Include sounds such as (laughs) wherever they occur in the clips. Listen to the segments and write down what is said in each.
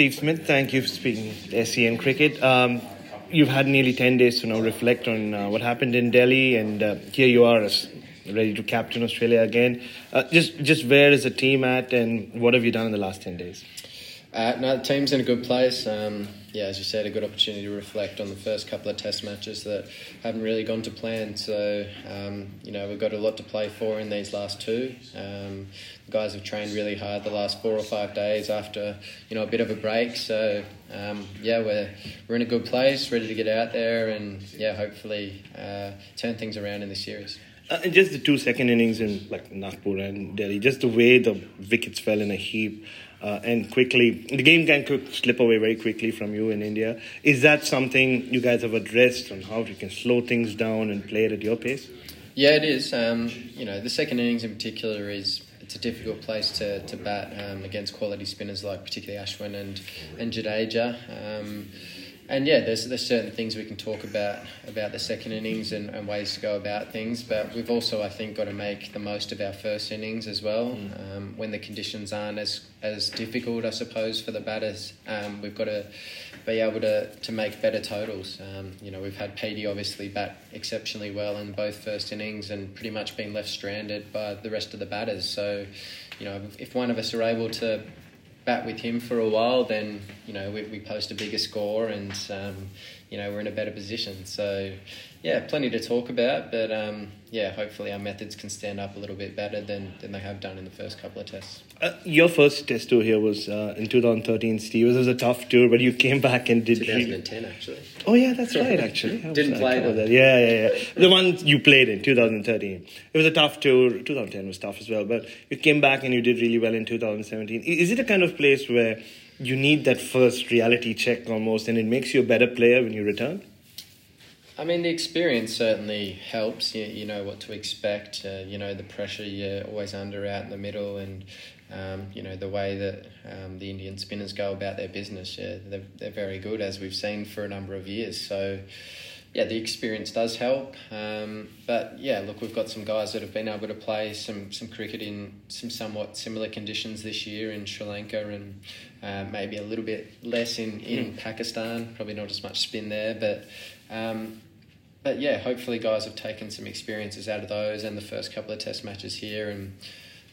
Steve Smith, thank you for speaking SEN Cricket. Um, you've had nearly 10 days to now reflect on uh, what happened in Delhi, and uh, here you are as ready to captain Australia again. Uh, just, just where is the team at, and what have you done in the last 10 days? Uh, no, the team's in a good place. Um, yeah, as you said, a good opportunity to reflect on the first couple of test matches that haven't really gone to plan. So, um, you know, we've got a lot to play for in these last two. Um, the guys have trained really hard the last four or five days after, you know, a bit of a break. So, um, yeah, we're, we're in a good place, ready to get out there and, yeah, hopefully uh, turn things around in this series. Uh, and just the two second innings in like Nagpur and Delhi, just the way the wickets fell in a heap uh, and quickly, the game can slip away very quickly from you in India. Is that something you guys have addressed on how you can slow things down and play it at your pace? Yeah, it is. Um, you know, the second innings in particular is it's a difficult place to, to bat um, against quality spinners like particularly Ashwin and and Jadeja. Um, and yeah, there's there's certain things we can talk about about the second innings and, and ways to go about things, but we've also I think got to make the most of our first innings as well. Mm. Um, when the conditions aren't as as difficult, I suppose, for the batters, um, we've got to be able to, to make better totals. Um, you know, we've had Petey obviously bat exceptionally well in both first innings and pretty much been left stranded by the rest of the batters. So, you know, if one of us are able to bat with him for a while, then you know we, we post a bigger score and um, you know we're in a better position. So yeah, plenty to talk about, but um, yeah, hopefully our methods can stand up a little bit better than, than they have done in the first couple of tests. Uh, your first test tour here was uh, in 2013, Steve. It was a tough tour, but you came back and did. 2010, actually. Oh yeah, that's right. Actually, (laughs) didn't play that. Yeah, yeah, yeah. The one you played in 2013. It was a tough tour. 2010 was tough as well, but you came back and you did really well in 2017. Is it a kind of place where you need that first reality check almost, and it makes you a better player when you return? I mean, the experience certainly helps. You, you know what to expect. Uh, you know the pressure you're always under out in the middle, and um, you know the way that um, the Indian spinners go about their business. Yeah, they're they're very good as we've seen for a number of years. So. Yeah, the experience does help, um, but yeah, look, we've got some guys that have been able to play some some cricket in some somewhat similar conditions this year in Sri Lanka and uh, maybe a little bit less in in mm. Pakistan. Probably not as much spin there, but um, but yeah, hopefully guys have taken some experiences out of those and the first couple of test matches here and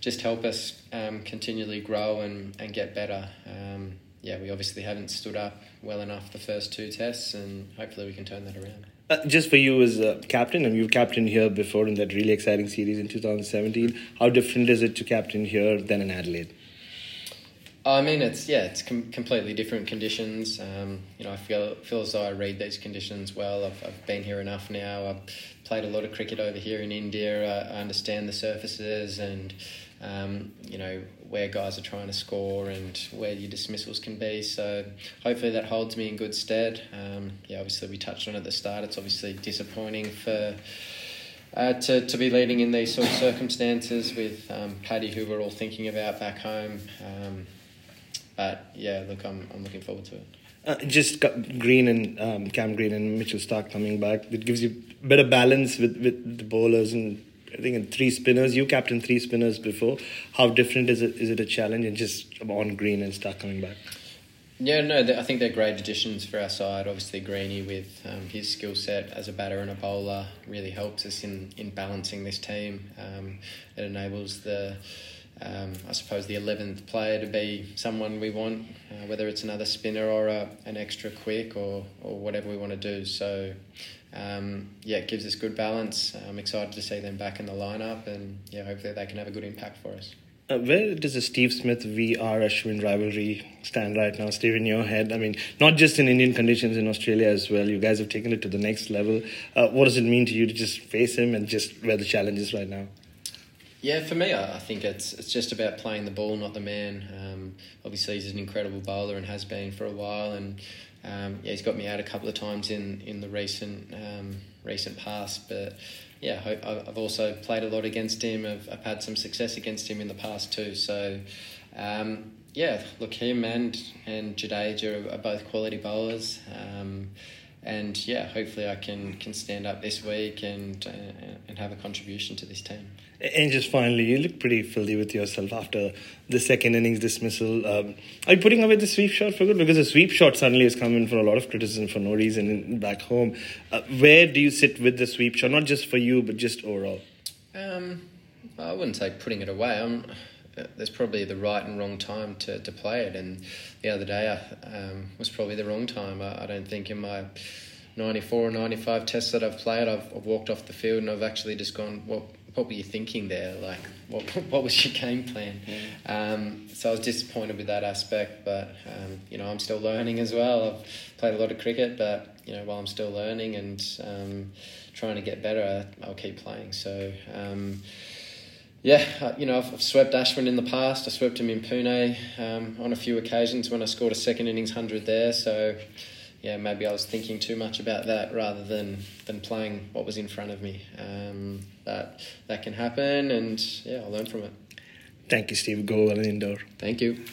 just help us um, continually grow and, and get better. Um, yeah, we obviously haven't stood up well enough the first two tests and hopefully we can turn that around. Uh, just for you as a captain, and you've captained here before in that really exciting series in 2017, how different is it to captain here than in Adelaide? I mean, it's yeah, it's com- completely different conditions. Um, you know, I feel feel as though I read these conditions well. I've, I've been here enough now. I've played a lot of cricket over here in India. I, I understand the surfaces and um, you know where guys are trying to score and where your dismissals can be. So hopefully that holds me in good stead. Um, yeah, obviously we touched on at the start. It's obviously disappointing for. Uh, to, to be leading in these sort of circumstances with um, Paddy, who we're all thinking about back home. Um, but yeah, look, I'm I'm looking forward to it. Uh, just Green and um, Cam Green and Mitchell Starc coming back. It gives you better balance with, with the bowlers and I think in three spinners. You captained three spinners before. How different is it? Is it a challenge and just on Green and Starc coming back? Yeah, no, I think they're great additions for our side. Obviously, Greeny with um, his skill set as a batter and a bowler really helps us in, in balancing this team. Um, it enables the um, I suppose the 11th player to be someone we want, uh, whether it's another spinner or a, an extra quick or, or whatever we want to do. So, um, yeah, it gives us good balance. I'm excited to see them back in the lineup and, yeah, hopefully they can have a good impact for us. Uh, where does the Steve Smith VR Ashwin rivalry stand right now, Steve, in your head? I mean, not just in Indian conditions, in Australia as well. You guys have taken it to the next level. Uh, what does it mean to you to just face him and just where the challenge is right now? Yeah, for me, I think it's it's just about playing the ball, not the man. Um, obviously, he's an incredible bowler and has been for a while, and um, yeah, he's got me out a couple of times in in the recent um, recent past. But yeah, I've also played a lot against him. I've, I've had some success against him in the past too. So. Um, yeah, look, him and and Jadeja are, are both quality bowlers. Um, and yeah, hopefully I can can stand up this week and uh, and have a contribution to this team. And just finally, you look pretty filthy with yourself after the second innings dismissal. Um, are you putting away the sweep shot for good? Because the sweep shot suddenly has come in for a lot of criticism for no reason back home. Uh, where do you sit with the sweep shot? Not just for you, but just overall. Um, I wouldn't say putting it away. I'm, there's probably the right and wrong time to, to play it, and the other day I, um, was probably the wrong time. I, I, don't think in my 94 or 95 tests that I've played, I've, I've, walked off the field and I've actually just gone, what, what were you thinking there? Like, what, (laughs) what was your game plan? Yeah. Um, so I was disappointed with that aspect, but, um, you know, I'm still learning as well. I've played a lot of cricket, but, you know, while I'm still learning and um, trying to get better, I'll keep playing. So, um, yeah, uh, you know, I've, I've, swept Ashwin in the past. I swept him in Pune um, on a few occasions when I scored a second innings hundred there. So, yeah, maybe I was thinking too much about that rather than than playing what was in front of me. Um, that that can happen, and yeah, I'll learn from it. Thank you, Steve. Go well in Indore. Thank you.